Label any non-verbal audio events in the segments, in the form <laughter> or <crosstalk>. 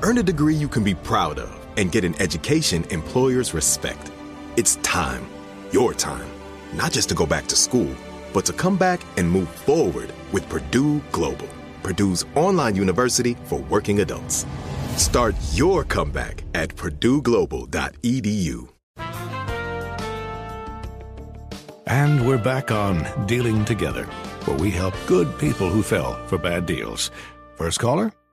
Earn a degree you can be proud of and get an education employers respect. It's time, your time, not just to go back to school, but to come back and move forward with Purdue Global, Purdue's online university for working adults. Start your comeback at purdueglobal.edu. And we're back on Dealing Together, where we help good people who fell for bad deals. First caller?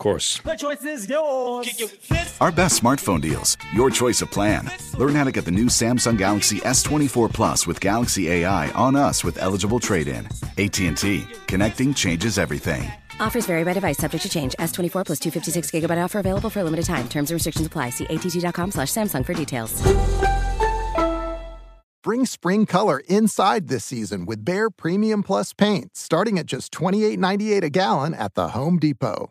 Of course. The choice is yours. Our best smartphone deals. Your choice of plan. Learn how to get the new Samsung Galaxy S24 Plus with Galaxy AI on us with eligible trade-in. AT&T. Connecting changes everything. Offers vary by device, subject to change. S24 plus 256 gigabyte offer available for a limited time. Terms and restrictions apply. See att.com slash Samsung for details. Bring spring color inside this season with Behr Premium Plus paint, starting at just $28.98 a gallon at the Home Depot.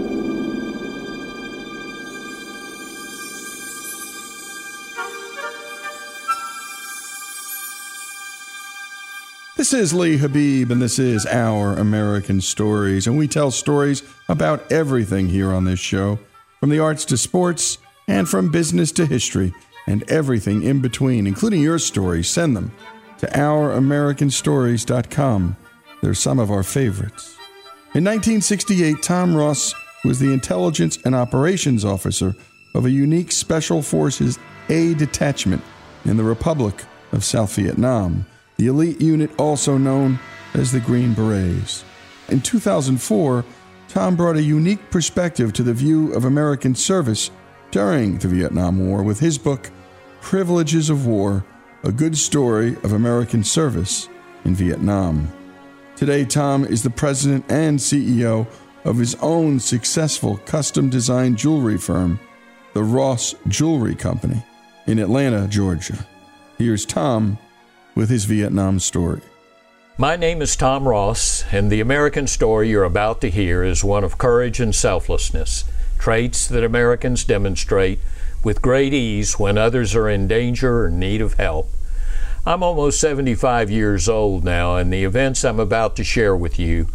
This is Lee Habib, and this is Our American Stories. And we tell stories about everything here on this show from the arts to sports, and from business to history, and everything in between, including your stories. Send them to OurAmericanStories.com. They're some of our favorites. In 1968, Tom Ross was the intelligence and operations officer of a unique Special Forces A detachment in the Republic of South Vietnam the elite unit also known as the Green Berets. In 2004, Tom brought a unique perspective to the view of American service during the Vietnam War with his book, Privileges of War A Good Story of American Service in Vietnam. Today, Tom is the president and CEO of his own successful custom design jewelry firm, the Ross Jewelry Company, in Atlanta, Georgia. Here's Tom with his Vietnam story. My name is Tom Ross, and the American story you're about to hear is one of courage and selflessness, traits that Americans demonstrate with great ease when others are in danger or need of help. I'm almost 75 years old now, and the events I'm about to share with you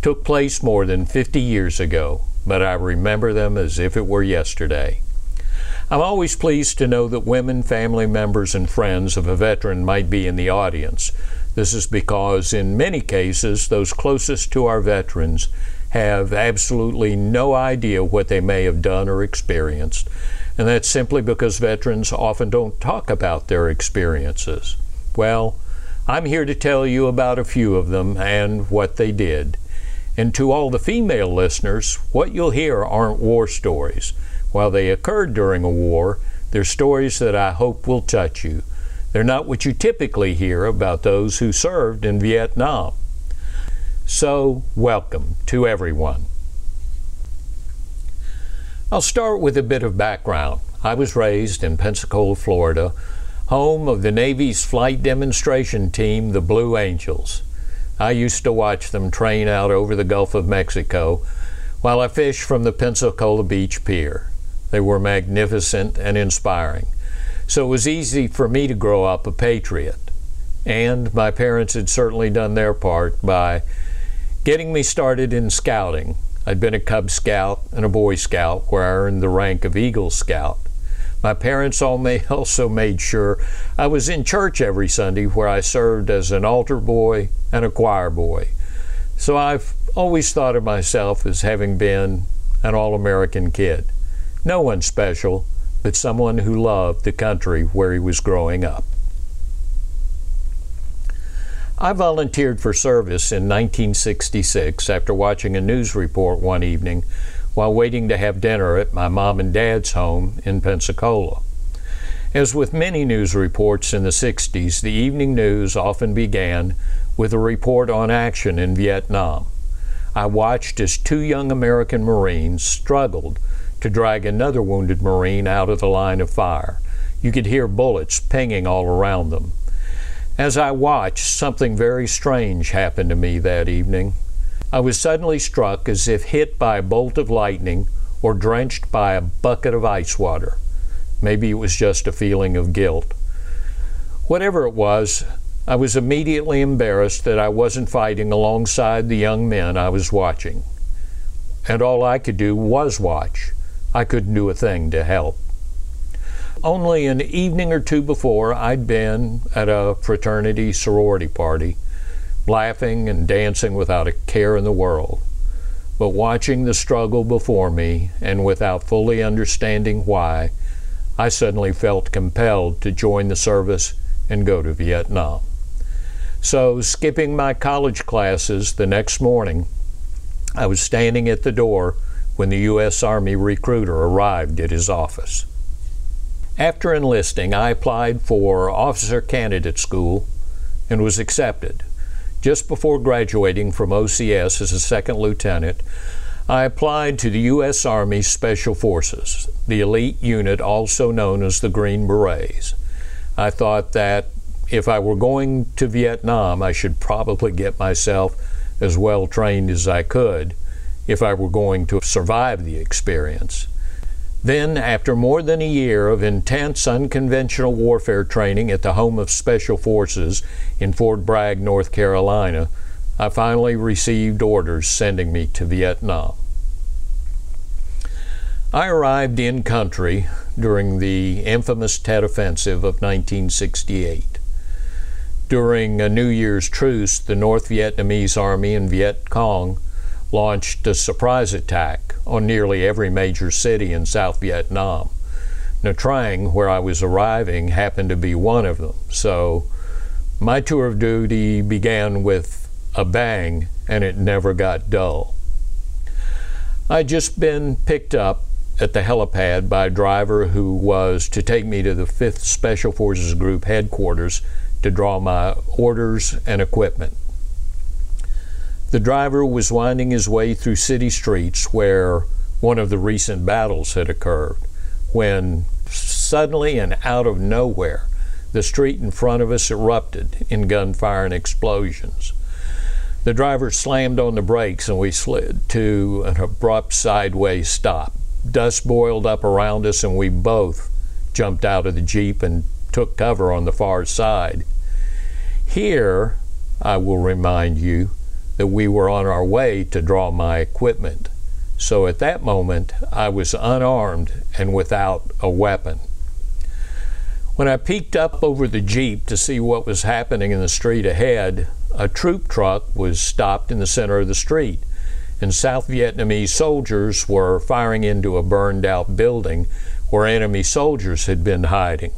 took place more than 50 years ago, but I remember them as if it were yesterday. I'm always pleased to know that women, family members, and friends of a veteran might be in the audience. This is because, in many cases, those closest to our veterans have absolutely no idea what they may have done or experienced. And that's simply because veterans often don't talk about their experiences. Well, I'm here to tell you about a few of them and what they did. And to all the female listeners, what you'll hear aren't war stories. While they occurred during a war, they're stories that I hope will touch you. They're not what you typically hear about those who served in Vietnam. So, welcome to everyone. I'll start with a bit of background. I was raised in Pensacola, Florida, home of the Navy's flight demonstration team, the Blue Angels. I used to watch them train out over the Gulf of Mexico while I fished from the Pensacola Beach Pier. They were magnificent and inspiring. So it was easy for me to grow up a patriot. And my parents had certainly done their part by getting me started in scouting. I'd been a Cub Scout and a Boy Scout, where I earned the rank of Eagle Scout. My parents also <laughs> made sure I was in church every Sunday, where I served as an altar boy and a choir boy. So I've always thought of myself as having been an all American kid. No one special, but someone who loved the country where he was growing up. I volunteered for service in 1966 after watching a news report one evening while waiting to have dinner at my mom and dad's home in Pensacola. As with many news reports in the 60s, the evening news often began with a report on action in Vietnam. I watched as two young American Marines struggled to drag another wounded Marine out of the line of fire. You could hear bullets pinging all around them. As I watched, something very strange happened to me that evening. I was suddenly struck as if hit by a bolt of lightning or drenched by a bucket of ice water. Maybe it was just a feeling of guilt. Whatever it was, I was immediately embarrassed that I wasn't fighting alongside the young men I was watching. And all I could do was watch. I couldn't do a thing to help. Only an evening or two before, I'd been at a fraternity sorority party, laughing and dancing without a care in the world. But watching the struggle before me, and without fully understanding why, I suddenly felt compelled to join the service and go to Vietnam. So, skipping my college classes the next morning, I was standing at the door when the U.S. Army recruiter arrived at his office. After enlisting, I applied for Officer Candidate School and was accepted. Just before graduating from OCS as a second lieutenant, I applied to the U.S. Army Special Forces, the elite unit also known as the Green Berets. I thought that if I were going to Vietnam, I should probably get myself as well trained as I could if I were going to survive the experience. Then, after more than a year of intense unconventional warfare training at the home of Special Forces in Fort Bragg, North Carolina, I finally received orders sending me to Vietnam. I arrived in country during the infamous Tet Offensive of 1968. During a New Year's truce, the North Vietnamese Army and Viet Cong launched a surprise attack on nearly every major city in South Vietnam. Nha Trang, where I was arriving, happened to be one of them. So my tour of duty began with a bang and it never got dull. I'd just been picked up at the helipad by a driver who was to take me to the 5th Special Forces Group headquarters to draw my orders and equipment. The driver was winding his way through city streets where one of the recent battles had occurred when suddenly and out of nowhere the street in front of us erupted in gunfire and explosions. The driver slammed on the brakes and we slid to an abrupt sideways stop. Dust boiled up around us and we both jumped out of the Jeep and took cover on the far side. Here, I will remind you, that we were on our way to draw my equipment. So at that moment, I was unarmed and without a weapon. When I peeked up over the Jeep to see what was happening in the street ahead, a troop truck was stopped in the center of the street, and South Vietnamese soldiers were firing into a burned out building where enemy soldiers had been hiding.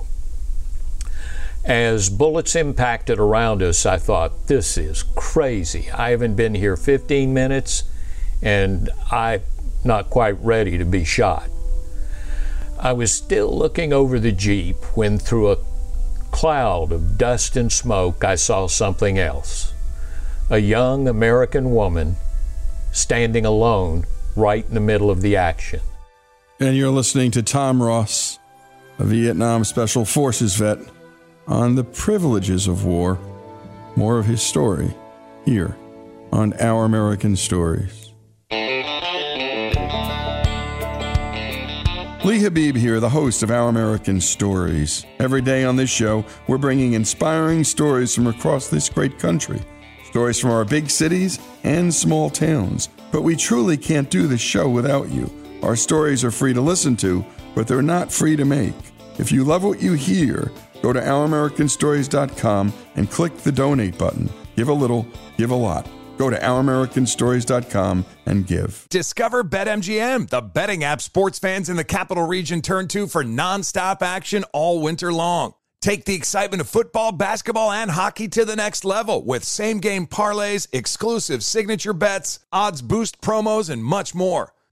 As bullets impacted around us, I thought, this is crazy. I haven't been here 15 minutes and I'm not quite ready to be shot. I was still looking over the Jeep when, through a cloud of dust and smoke, I saw something else. A young American woman standing alone right in the middle of the action. And you're listening to Tom Ross, a Vietnam Special Forces vet, on the privileges of war. More of his story here on Our American Stories. Lee Habib here, the host of Our American Stories. Every day on this show, we're bringing inspiring stories from across this great country. Stories from our big cities and small towns. But we truly can't do this show without you. Our stories are free to listen to, but they're not free to make. If you love what you hear, go to ouramericanstories.com and click the donate button. Give a little, give a lot. Go to ouramericanstories.com and give. Discover BetMGM, the betting app sports fans in the capital region turn to for nonstop action all winter long. Take the excitement of football, basketball, and hockey to the next level with same game parlays, exclusive signature bets, odds boost promos, and much more.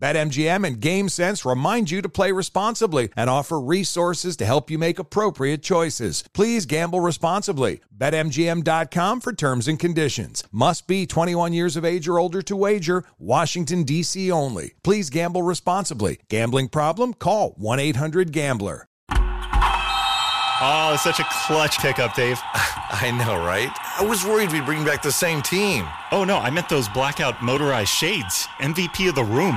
BetMGM and GameSense remind you to play responsibly and offer resources to help you make appropriate choices. Please gamble responsibly. BetMGM.com for terms and conditions. Must be 21 years of age or older to wager. Washington, D.C. only. Please gamble responsibly. Gambling problem? Call 1 800 Gambler. Oh, such a clutch pickup, Dave. <laughs> I know, right? I was worried we'd bring back the same team. Oh, no, I meant those blackout motorized shades. MVP of the room.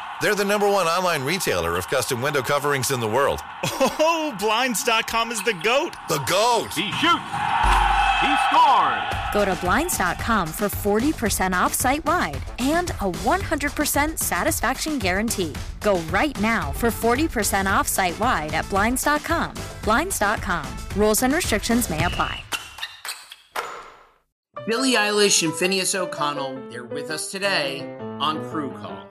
They're the number one online retailer of custom window coverings in the world. Oh, Blinds.com is the GOAT. The GOAT! He shoots! He scores! Go to Blinds.com for 40% off site wide and a 100% satisfaction guarantee. Go right now for 40% off site wide at Blinds.com. Blinds.com. Rules and restrictions may apply. Billie Eilish and Finneas O'Connell, they're with us today on Crew Call.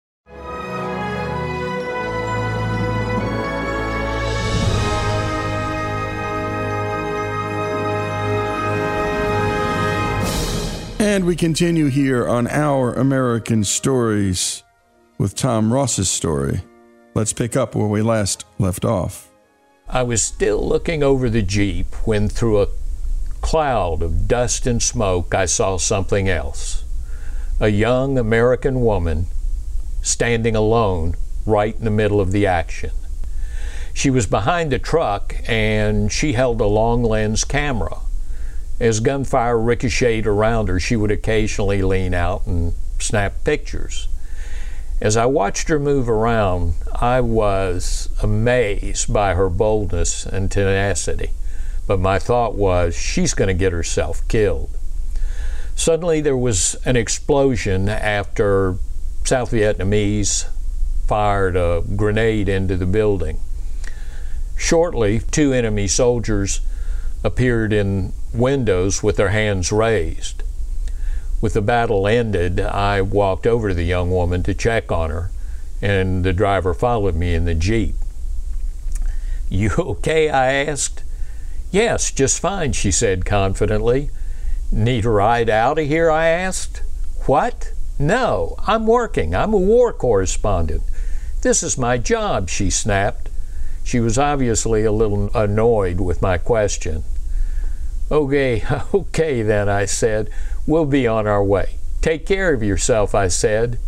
And we continue here on Our American Stories with Tom Ross's story. Let's pick up where we last left off. I was still looking over the Jeep when, through a cloud of dust and smoke, I saw something else. A young American woman standing alone right in the middle of the action. She was behind the truck and she held a long lens camera. As gunfire ricocheted around her, she would occasionally lean out and snap pictures. As I watched her move around, I was amazed by her boldness and tenacity. But my thought was, she's going to get herself killed. Suddenly, there was an explosion after South Vietnamese fired a grenade into the building. Shortly, two enemy soldiers appeared in windows with their hands raised. With the battle ended, I walked over to the young woman to check on her, and the driver followed me in the Jeep. You <laughs> okay? I asked. Yes, just fine, she said confidently. Need a ride out of here? I asked. What? No, I'm working. I'm a war correspondent. This is my job, she snapped. She was obviously a little annoyed with my question. Okay, <laughs> okay then, I said. We'll be on our way. Take care of yourself, I said.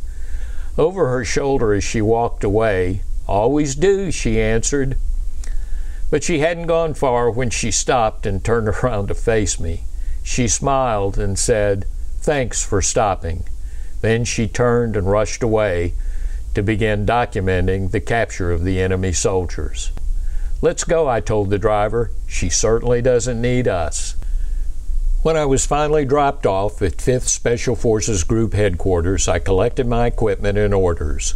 Over her shoulder as she walked away, Always do, she answered. But she hadn't gone far when she stopped and turned <laughs> around to face me. She smiled and said, Thanks for stopping. Then she turned and rushed away to begin documenting the capture of the enemy soldiers. Let's go, I told the driver. She certainly doesn't need us. When I was finally dropped off at 5th Special Forces Group headquarters, I collected my equipment and orders.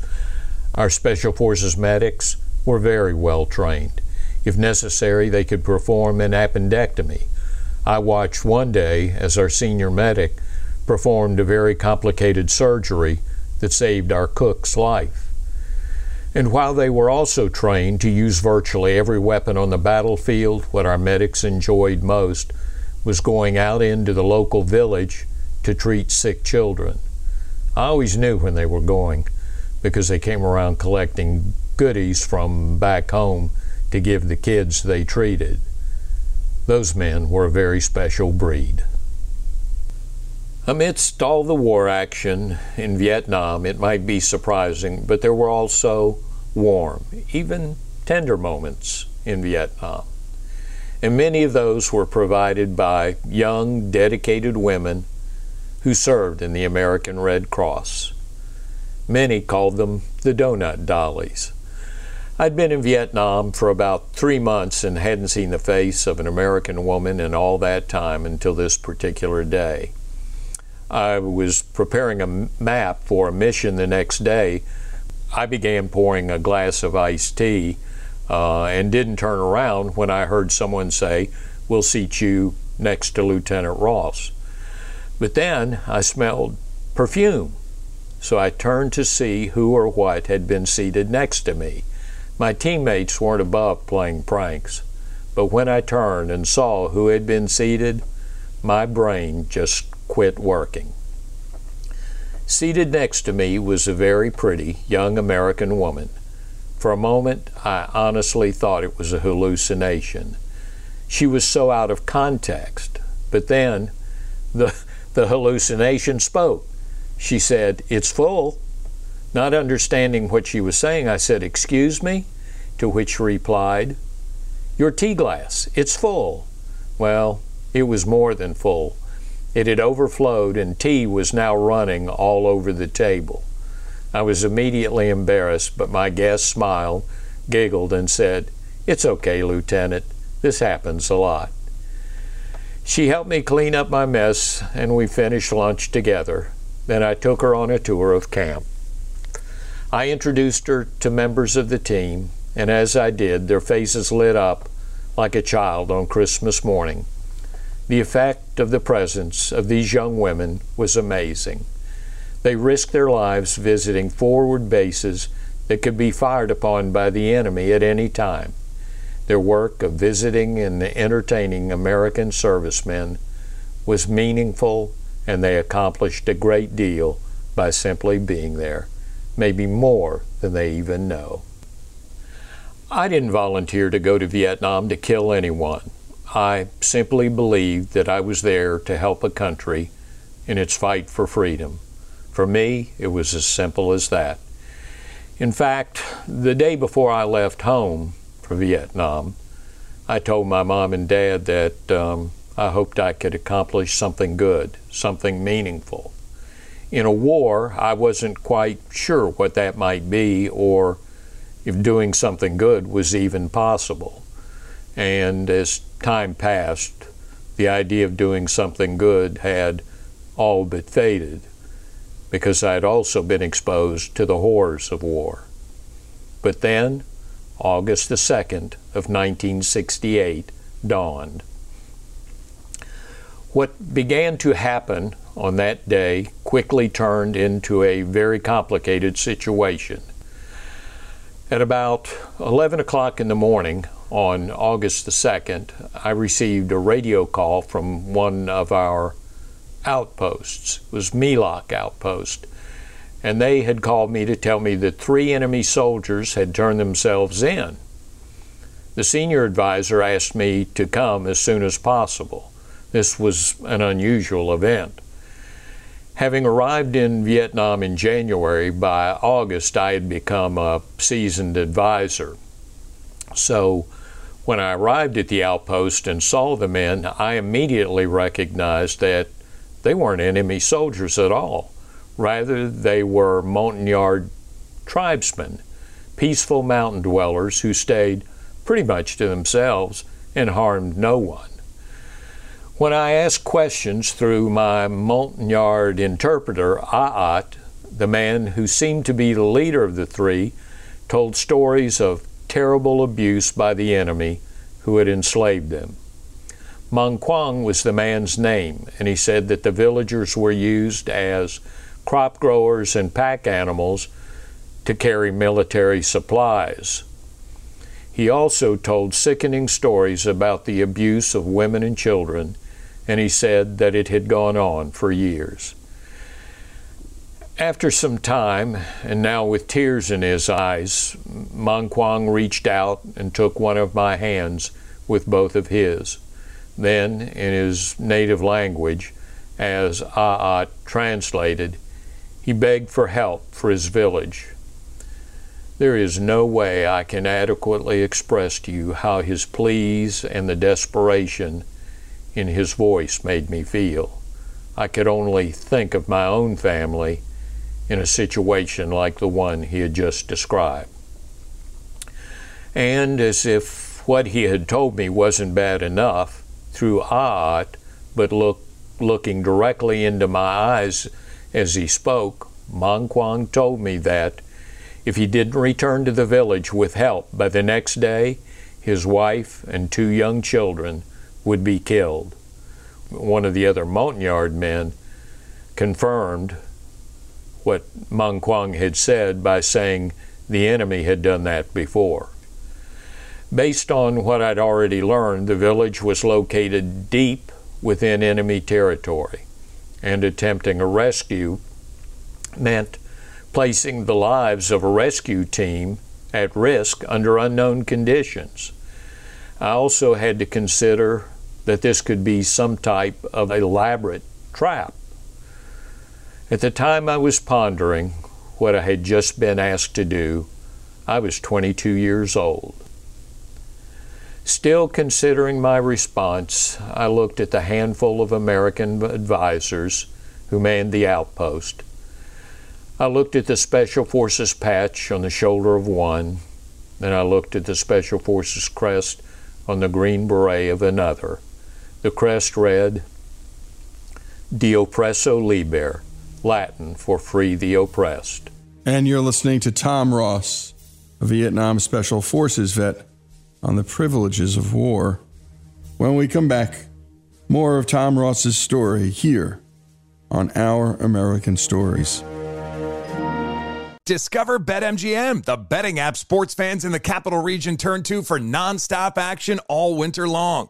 Our Special Forces medics were very well trained. If necessary, they could perform an appendectomy. I watched one day as our senior medic performed a very complicated surgery that saved our cook's life. And while they were also trained to use virtually every weapon on the battlefield, what our medics enjoyed most was going out into the local village to treat sick children. I always knew when they were going because they came around collecting goodies from back home to give the kids they treated. Those men were a very special breed. Amidst all the war action in Vietnam, it might be surprising, but there were also warm, even tender moments in Vietnam and many of those were provided by young, dedicated women who served in the American Red Cross. Many called them the Donut Dollies. I'd been in Vietnam for about three months and hadn't seen the face of an American woman in all that time until this particular day. I was preparing a map for a mission the next day. I began pouring a glass of iced tea uh, and didn't turn around when I heard someone say, We'll seat you next to Lieutenant Ross. But then I smelled perfume, so I turned to see who or what had been seated next to me. My teammates weren't above playing pranks, but when I turned and saw who had been seated, my brain just quit working. Seated next to me was a very pretty young American woman. For a moment, I honestly thought it was a hallucination. She was so out of context. But then the, the hallucination spoke. She said, It's full. Not understanding what she was saying, I said, Excuse me? To which she replied, Your tea glass, it's full. Well, it was more than full. It had overflowed, and tea was now running all over the table. I was immediately embarrassed, but my guest smiled, giggled, and said, It's okay, Lieutenant. This happens a lot. She helped me clean up my mess, and we finished lunch together. Then I took her on a tour of camp. I introduced her to members of the team, and as I did, their faces lit up like a child on Christmas morning. The effect of the presence of these young women was amazing. They risked their lives visiting forward bases that could be fired upon by the enemy at any time. Their work of visiting and entertaining American servicemen was meaningful, and they accomplished a great deal by simply being there, maybe more than they even know. I didn't volunteer to go to Vietnam to kill anyone. I simply believed that I was there to help a country in its fight for freedom. For me, it was as simple as that. In fact, the day before I left home for Vietnam, I told my mom and dad that um, I hoped I could accomplish something good, something meaningful. In a war, I wasn't quite sure what that might be or if doing something good was even possible. And as time passed, the idea of doing something good had all but faded because I had also been exposed to the horrors of war. But then, August the 2nd of 1968 dawned. What began to happen on that day quickly turned into a very complicated situation. At about 11 o'clock in the morning on August the 2nd, I received a radio call from one of our outposts. It was My Lak Outpost. And they had called me to tell me that three enemy soldiers had turned themselves in. The senior advisor asked me to come as soon as possible. This was an unusual event. Having arrived in Vietnam in January, by August I had become a seasoned advisor. So when I arrived at the outpost and saw the men, I immediately recognized that they weren't enemy soldiers at all. Rather, they were Montagnard tribesmen, peaceful mountain dwellers who stayed pretty much to themselves and harmed no one. When I asked questions through my Montagnard interpreter, Aat, the man who seemed to be the leader of the three, told stories of terrible abuse by the enemy who had enslaved them. Mang Quang was the man's name, and he said that the villagers were used as crop growers and pack animals to carry military supplies. He also told sickening stories about the abuse of women and children and he said that it had gone on for years. After some time, and now with tears in his eyes, Mang Quang reached out and took one of my hands with both of his. Then, in his native language, as Aat translated, he begged for help for his village. There is no way I can adequately express to you how his pleas and the desperation in his voice made me feel. I could only think of my own family in a situation like the one he had just described. And as if what he had told me wasn't bad enough, through Aat, but look, looking directly into my eyes as he spoke, Mang Quang told me that if he didn't return to the village with help by the next day, his wife and two young children would be killed. One of the other Montagnard men confirmed what Mang Quang had said by saying the enemy had done that before. Based on what I'd already learned, the village was located deep within enemy territory, and attempting a rescue meant placing the lives of a rescue team at risk under unknown conditions. I also had to consider that this could be some type of elaborate trap. At the time I was pondering what I had just been asked to do, I was 22 years old. Still considering my response, I looked at the handful of American advisors who manned the outpost. I looked at the Special Forces patch on the shoulder of one, then I looked at the Special Forces crest on the green beret of another. The crest read, De oppresso liber, Latin for free the oppressed. And you're listening to Tom Ross, a Vietnam Special Forces vet, on the privileges of war. When we come back, more of Tom Ross's story here on Our American Stories. Discover BetMGM, the betting app sports fans in the capital region turn to for nonstop action all winter long.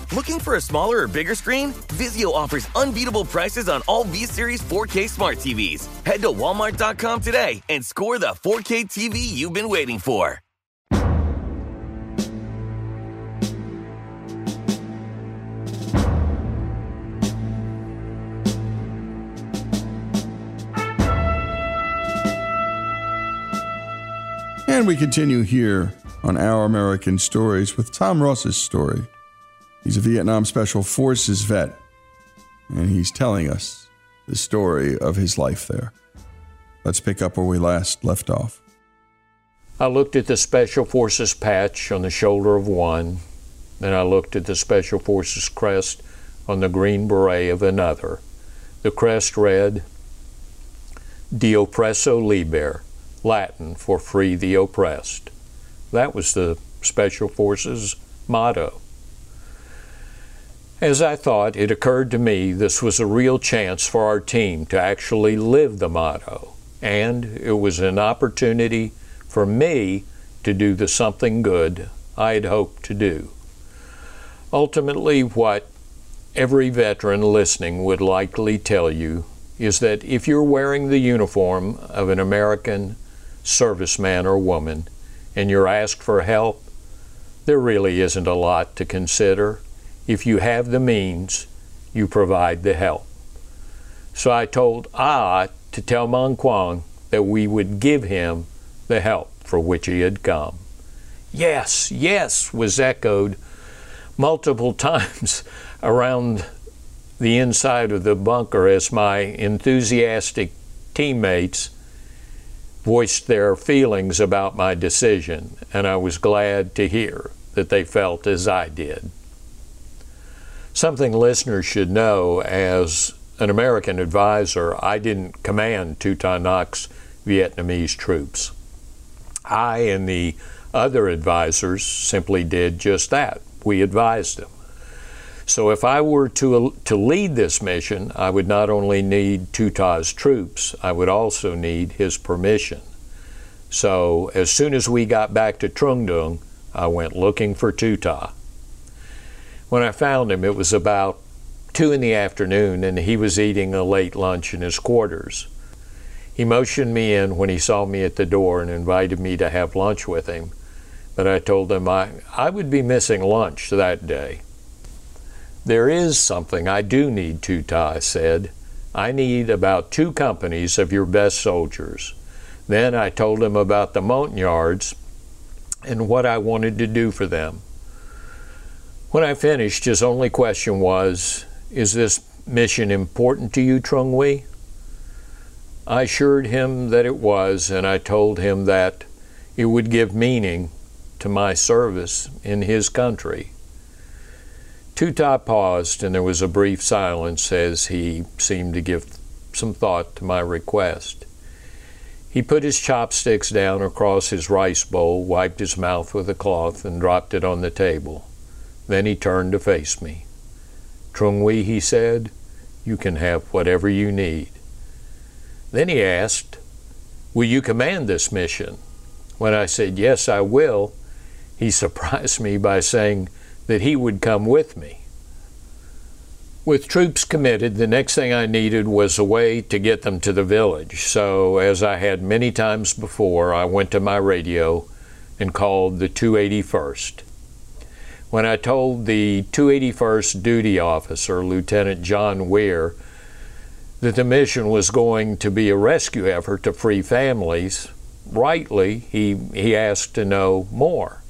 Looking for a smaller or bigger screen? Vizio offers unbeatable prices on all V-Series 4K smart TVs. Head to walmart.com today and score the 4K TV you've been waiting for. And we continue here on Our American Stories with Tom Ross's story. He's a Vietnam Special Forces vet, and he's telling us the story of his life there. Let's pick up where we last left off. I looked at the Special Forces patch on the shoulder of one, then I looked at the Special Forces crest on the green beret of another. The crest read, De oppresso liber, Latin for free the oppressed. That was the Special Forces motto. As I thought, it occurred to me this was a real chance for our team to actually live the motto, and it was an opportunity for me to do the something good I had hoped to do. Ultimately, what every veteran listening would likely tell you is that if you're wearing the uniform of an American serviceman or woman and you're asked for help, there really isn't a lot to consider. If you have the means, you provide the help. So I told Ah to tell Mang Quang that we would give him the help for which he had come. Yes, yes, was echoed multiple <laughs> times around the inside of the bunker as my enthusiastic teammates voiced their feelings about my decision, and I was glad to hear that they felt as I did. Something listeners should know as an American advisor, I didn't command Tutanak's Vietnamese troops. I and the other advisors simply did just that. We advised them. So if I were to, to lead this mission, I would not only need Tuta's troops, I would also need his permission. So as soon as we got back to Trung Dung, I went looking for Tuta. When I found him, it was about two in the afternoon, and he was eating a late lunch in his quarters. He motioned me in when he saw me at the door and invited me to have lunch with him, but I told him I, I would be missing lunch that day. There is something I do need, Tuta, I said. I need about two companies of your best soldiers. Then I told him about the Montagnards and what I wanted to do for them. When I finished, his only question was, Is this mission important to you, Trung Wei? I assured him that it was, and I told him that it would give meaning to my service in his country. Tuta paused, and there was a brief silence as he seemed to give some thought to my request. He put his chopsticks down across his rice bowl, wiped his mouth with a cloth, and dropped it on the table. Then he turned to face me. Trung Nguyen, he said, you can have whatever you need. Then he asked, Will you command this mission? When I said, Yes, I will, he <laughs> surprised me by saying that he would come with me. With troops committed, the next thing I needed was a way to get them to the village. So, as I had many times before, I went to my radio and called the 281st. When I told the 281st duty officer, Lieutenant John Weir, that the mission was going to be a rescue effort to free families, rightly, he, he asked to know more.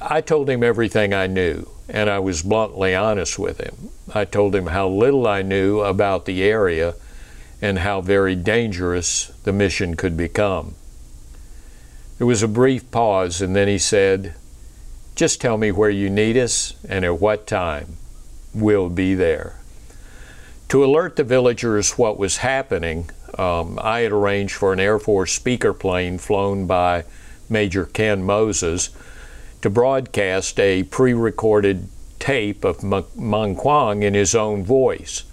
I told him everything I knew, and I was bluntly honest with him. I told him how little I knew about the area and how very dangerous the mission could become. There was a brief pause, and then he said, Just tell me where you need us and at what time. We'll be there. To alert the villagers what was happening, um, I had arranged for an Air Force speaker plane flown by Major Ken Moses to broadcast a pre recorded tape of Mang Quang in his own voice.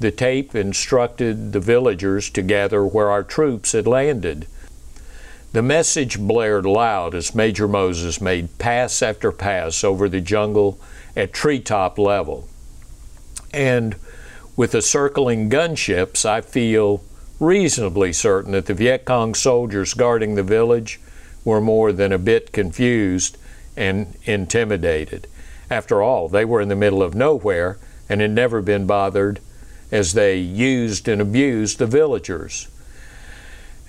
The tape instructed the villagers to gather where our troops had landed. The message blared loud as Major Moses made pass after pass over the jungle at treetop level. And with the circling gunships, I feel reasonably certain that the Viet Cong soldiers guarding the village were more than a bit confused and intimidated. After all, they were in the middle of nowhere and had never been bothered as they used and abused the villagers.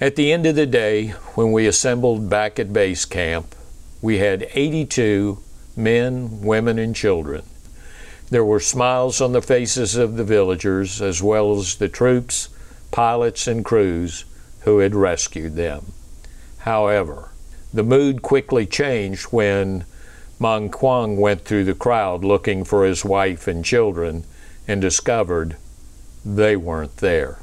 At the end of the day, when we assembled back at base camp, we had 82 men, women, and children. There were smiles on the faces of the villagers as well as the troops, pilots, and crews who had rescued them. However, the mood quickly changed when Mang Quang went through the crowd looking for his wife and children and discovered they weren't there.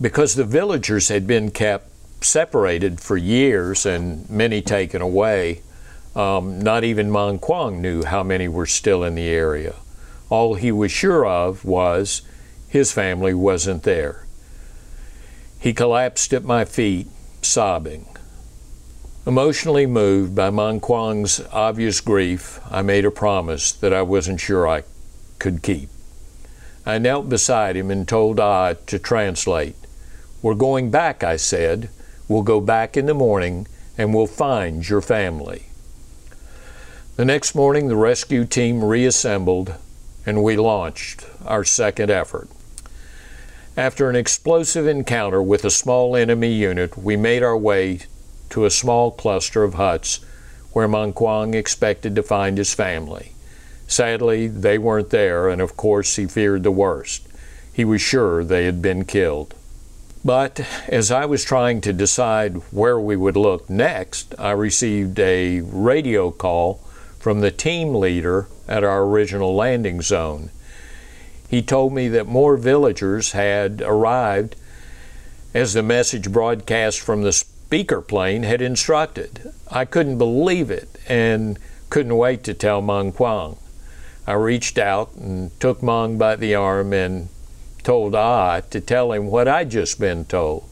Because the villagers had been kept separated for years and many taken away, um, not even Mang Quang knew how many were still in the area. All he was sure of was his family wasn't there. He collapsed at my feet, sobbing. Emotionally moved by Mang Quang's obvious grief, I made a promise that I wasn't sure I could keep. I knelt beside him and told Ah to translate. We're going back, I said. We'll go back in the morning and we'll find your family. The next morning, the rescue team reassembled and we launched our second effort. After an explosive encounter with a small enemy unit, we made our way to a small cluster of huts where Mang Quang expected to find his family. Sadly, they weren't there, and of course, he feared the worst. He was sure they had been killed. But as I was trying to decide where we would look next, I received a radio call from the team leader at our original landing zone. He told me that more villagers had arrived as the message broadcast from the speaker plane had instructed. I couldn't believe it and couldn't wait to tell Mang Quang. I reached out and took Mang by the arm and told Ah to tell him what I'd just been told.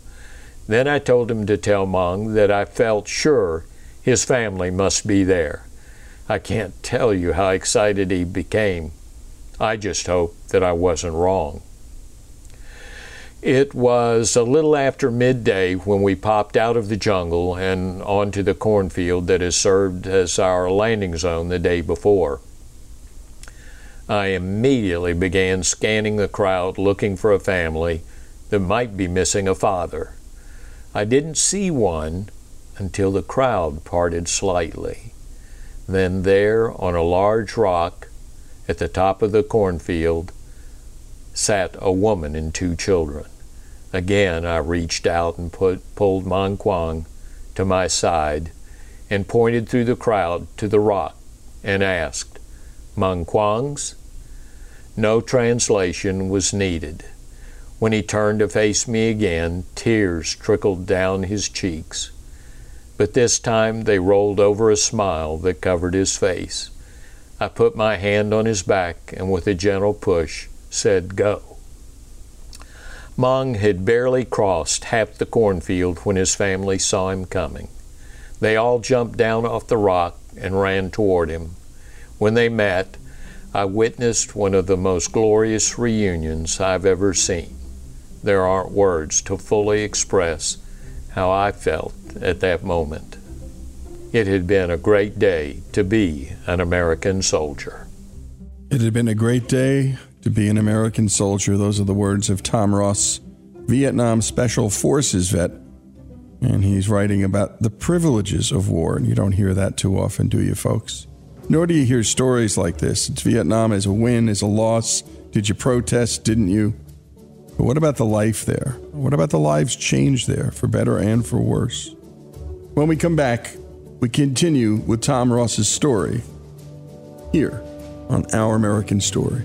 Then I told him to tell Mung that I felt sure His family must be there. I can't tell you how excited he became. I just hope that I wasn't wrong. It was a little after midday when we popped out of the jungle and onto the cornfield that has served as our landing zone the day before. I immediately began scanning the crowd looking for a family that might be missing a father. I didn't see one until the crowd parted slightly. Then, there on a large rock at the top of the cornfield, sat a woman and two children. Again, I reached out and put, pulled Mang Quang to my side and pointed through the crowd to the rock and asked, Mang Quangs? No translation was needed. When he turned to face me again, tears trickled down his cheeks. But this time they rolled over a smile that covered his face. I put my hand on his back and with a gentle push said, Go. Mang had barely crossed half the cornfield when his family saw him coming. They all jumped down off the rock and ran toward him. When they met, I witnessed one of the most glorious reunions I've ever seen. There aren't words to fully express how I felt at that moment. It had been a great day to be an American soldier. It had been a great day to be an American soldier. Those are the words of Tom Ross, Vietnam Special Forces vet. And he's writing about the privileges of war. And you don't hear that too often, do you, folks? Nor do you hear stories like this. It's Vietnam as a win, as a loss. Did you protest? Didn't you? But what about the life there? What about the lives changed there, for better and for worse? When we come back, we continue with Tom Ross's story here on Our American Story.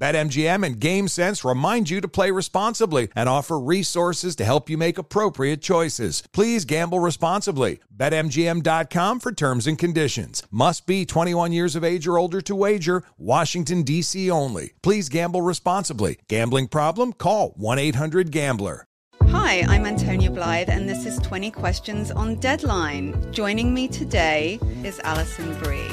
BetMGM and GameSense remind you to play responsibly and offer resources to help you make appropriate choices. Please gamble responsibly. BetMGM.com for terms and conditions. Must be 21 years of age or older to wager. Washington, D.C. only. Please gamble responsibly. Gambling problem? Call 1 800 Gambler. Hi, I'm Antonia Blythe, and this is 20 Questions on Deadline. Joining me today is Alison Brie.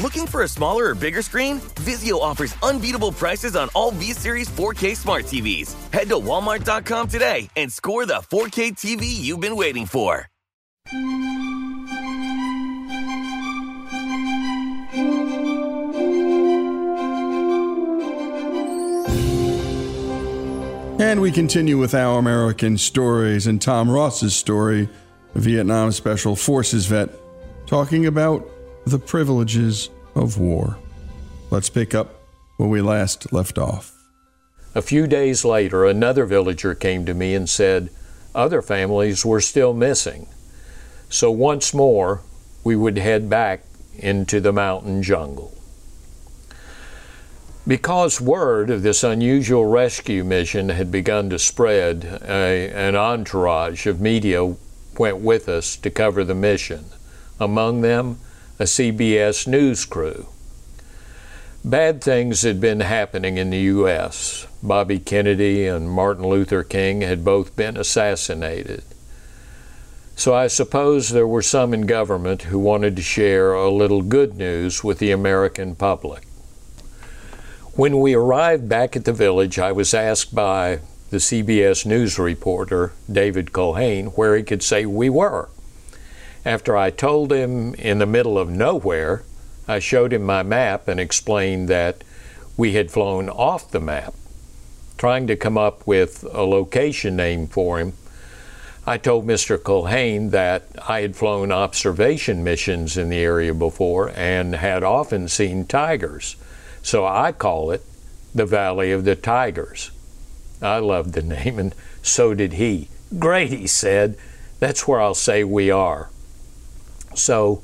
Looking for a smaller or bigger screen? Vizio offers unbeatable prices on all V Series 4K smart TVs. Head to Walmart.com today and score the 4K TV you've been waiting for. And we continue with our American stories and Tom Ross's story, Vietnam Special Forces vet, talking about the privileges of war. Let's pick up where we last left off. A few days later, another villager came to me and said other families were still missing. So once more, we would head back into the mountain jungle. Because word of this unusual rescue mission had begun to spread, a, an entourage of media went with us to cover the mission. Among them, a CBS News crew. Bad things had been happening in the U.S. Bobby Kennedy and Martin Luther King had both been assassinated. So I suppose there were some in government who wanted to share a little good news with the American public. When we arrived back at the village, I was asked by the CBS News reporter, David Culhane, where he could say we were. After I told him in the middle of nowhere, I showed him my map and explained that we had flown off the map. Trying to come up with a location name for him, I told Mr. Culhane that I had flown observation missions in the area before and had often seen tigers. So I call it the Valley of the Tigers. I loved the name, and so did he. Great, he said. That's where I'll say we are. So,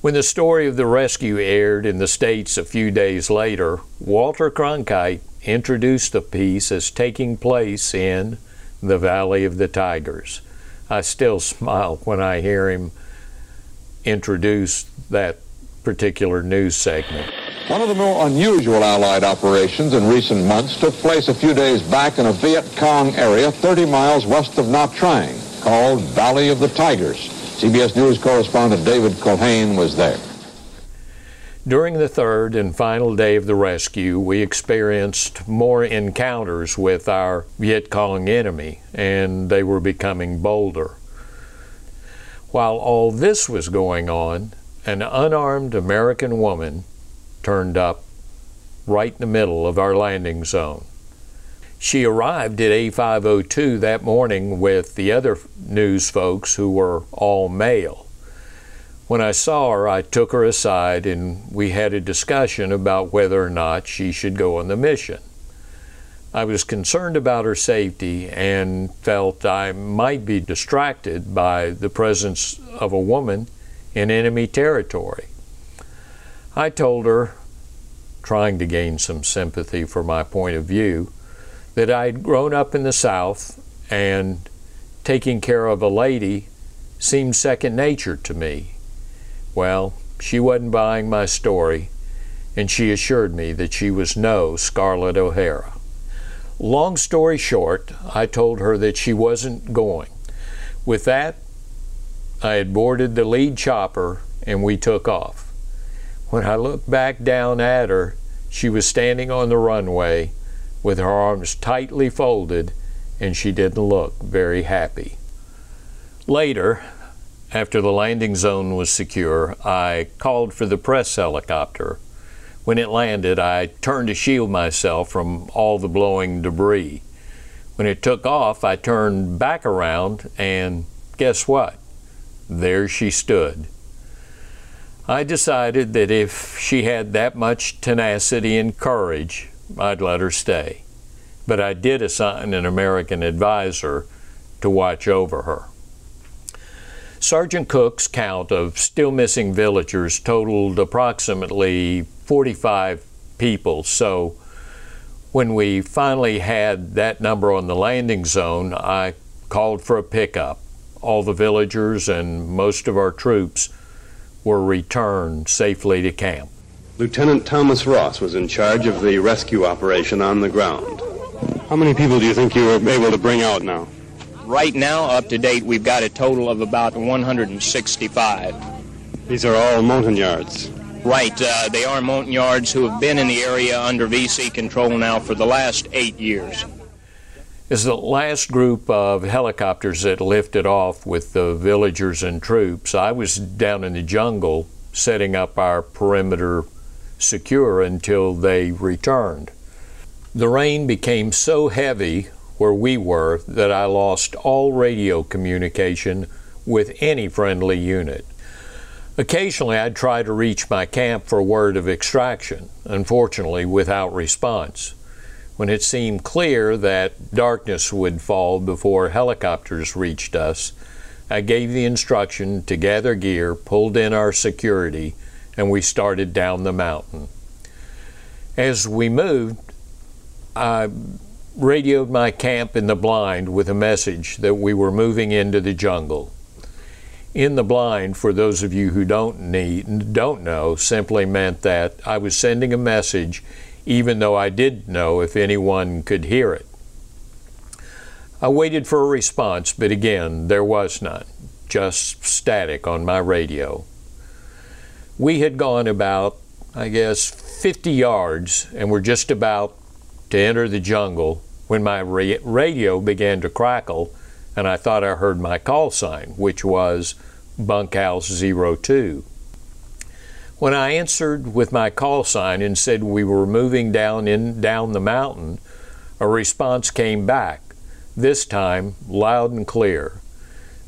when the story of the rescue aired in the States a few days later, Walter Cronkite introduced the piece as taking place in the Valley of the Tigers. I still smile when I hear him introduce that particular news segment. One of the more unusual Allied operations in recent months took place a few days back in a Viet Cong area 30 miles west of Nha Trang called Valley of the Tigers. CBS News correspondent David Culhane was there. During the third and final day of the rescue, we experienced more encounters with our Viet Cong enemy, and they were becoming bolder. While all this was going on, an unarmed American woman turned up right in the middle of our landing zone. She arrived at A502 that morning with the other news folks who were all male. When I saw her, I took her aside and we had a discussion about whether or not she should go on the mission. I was concerned about her safety and felt I might be distracted by the presence of a woman in enemy territory. I told her, trying to gain some sympathy for my point of view, that I'd grown up in the South and taking care of a lady seemed second nature to me. Well, she wasn't buying my story, and she assured me that she was no Scarlett O'Hara. Long story short, I told her that she wasn't going. With that, I had boarded the lead chopper and we took off. When I looked back down at her, she was standing on the runway with her arms tightly folded and she didn't look very happy. Later, after the landing zone was secure, I called for the press helicopter. When it landed, I turned to shield myself from all the blowing debris. When it took off, I turned back around, and guess what? There she stood. I decided that if she had that much tenacity and courage, I'd let her stay. But I did assign an American advisor to watch over her. Sergeant Cook's count of still missing villagers totaled approximately 45 people, so when we finally had that number on the landing zone, I called for a pickup. all the villagers and most of our troops were returned safely to camp. Lieutenant Thomas Ross was in charge of the rescue operation on the ground. How many people do you think you were able to bring out now? Right now, up to date, we've got a total of about 165. These are all Montagnards. Right, uh, they are Montagnards who have been in the area under VC control now for the last eight years. As the last group of helicopters that lifted off with the villagers and troops, I was down in the jungle setting up our perimeter secure until they returned. The rain became so heavy where we were that I lost all radio communication with any friendly unit. Occasionally, I'd try to reach my camp for word of extraction, unfortunately, without response. When it seemed clear that darkness would fall before helicopters reached us, I gave the instruction to gather gear, pulled in our security, and we started down the mountain. As we moved, I radioed my camp in the blind with a message that we were moving into the jungle. In the blind, for those of you who don't need don't know, simply meant that I was sending a message even though I did know if anyone could hear it. I waited for a response, but again, there was none, just static on my radio. We had gone about, I guess, 50 yards and were just about to enter the jungle when my ra- radio began to crackle and I thought I heard my call sign, which was Bunkhouse 02. When I answered with my call sign and said we were moving down in down the mountain, a response came back, this time loud and clear.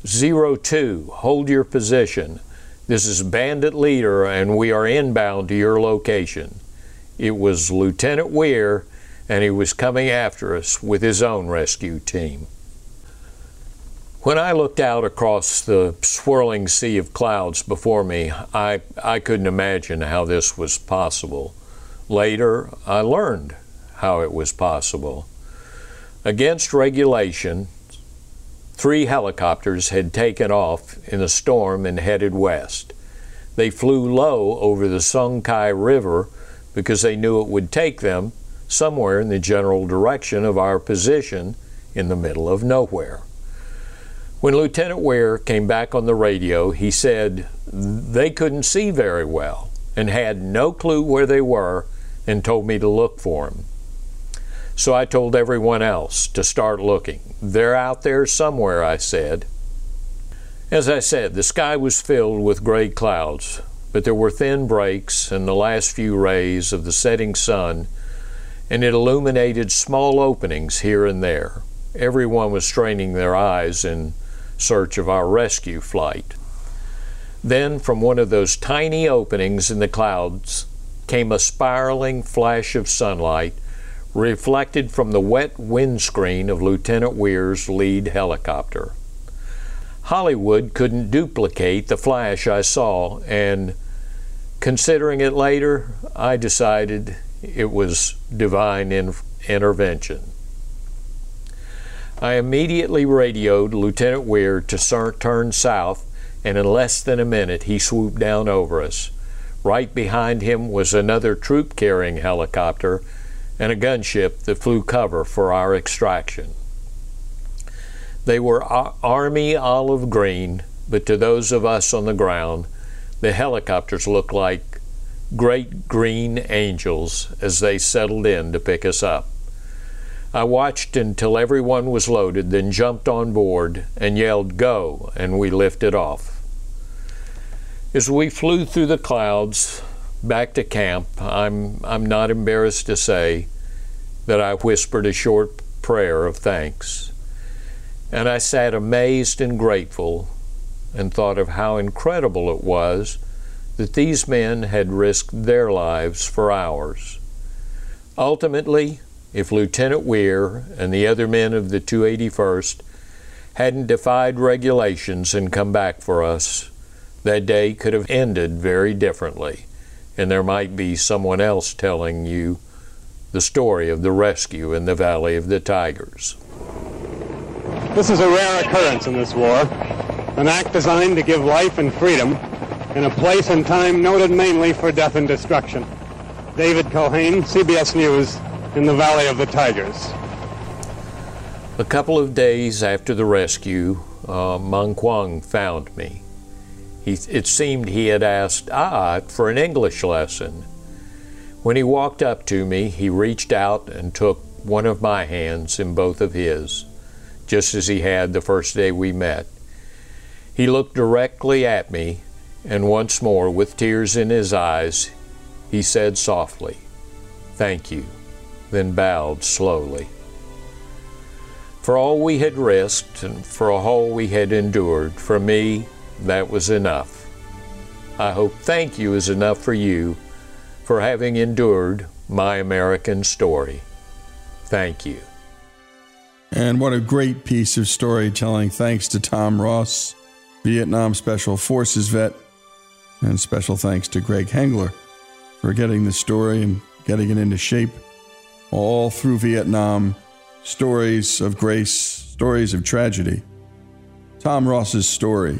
02, hold your position. This is Bandit Leader and we are inbound to your location. It was Lieutenant Weir and he was coming after us with his own rescue team. When I looked out across the swirling sea of clouds before me, I, I couldn't imagine how this was possible. Later, I learned how it was possible. Against regulation, three helicopters had taken off in a storm and headed west. They flew low over the Sung Kai River because they knew it would take them somewhere in the general direction of our position in the middle of nowhere. When Lieutenant Weir came back on the radio, he said they couldn't see very well and had no clue where they were and told me to look for them. So I told everyone else to start looking. They're out there somewhere, I said. As I said, the sky was filled with gray clouds, but there were thin breaks and the last few rays of the setting sun and it illuminated small openings here and there. Everyone was straining their eyes in search of our rescue flight. Then, from one of those tiny openings in the clouds, came a spiraling flash of sunlight reflected from the wet windscreen of Lieutenant Weir's lead helicopter. Hollywood couldn't duplicate the flash I saw, and considering it later, I decided it was divine in- intervention. I immediately radioed Lieutenant Weir to turn south, and in less than a minute he swooped down over us. Right behind him was another troop carrying helicopter and a gunship that flew cover for our extraction. They were army olive green, but to those of us on the ground, the helicopters looked like great green angels as they settled in to pick us up. I watched until everyone was loaded, then jumped on board and yelled, Go, and we lifted off. As we flew through the clouds back to camp, I'm, I'm not embarrassed to say that I whispered a short prayer of thanks. And I sat amazed and grateful and thought of how incredible it was that these men had risked their lives for ours. Ultimately, if Lieutenant Weir and the other men of the 281st hadn't defied regulations and come back for us, that day could have ended very differently, and there might be someone else telling you the story of the rescue in the Valley of the Tigers. This is a rare occurrence in this war. an act designed to give life and freedom in a place and time noted mainly for death and destruction. David Culhane, CBS News, in the Valley of the Tigers. A couple of days after the rescue, uh, Meng Kwang found me. He, it seemed he had asked I for an English lesson. When he walked up to me, he reached out and took one of my hands in both of his, just as he had the first day we met. He looked directly at me, and once more, with tears in his eyes, he said softly, Thank you, then bowed slowly. For all we had risked and for all we had endured, for me, that was enough. I hope thank you is enough for you for having endured my American story. Thank you. And what a great piece of storytelling. Thanks to Tom Ross, Vietnam Special Forces vet, and special thanks to Greg Hengler for getting the story and getting it into shape all through Vietnam. Stories of grace, stories of tragedy. Tom Ross's story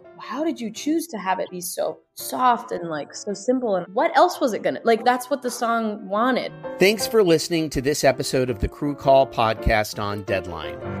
how did you choose to have it be so soft and like so simple? And what else was it gonna like? That's what the song wanted. Thanks for listening to this episode of the Crew Call podcast on Deadline.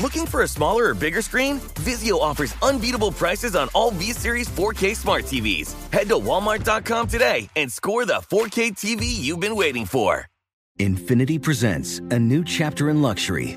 Looking for a smaller or bigger screen? Vizio offers unbeatable prices on all V Series 4K smart TVs. Head to Walmart.com today and score the 4K TV you've been waiting for. Infiniti presents a new chapter in luxury,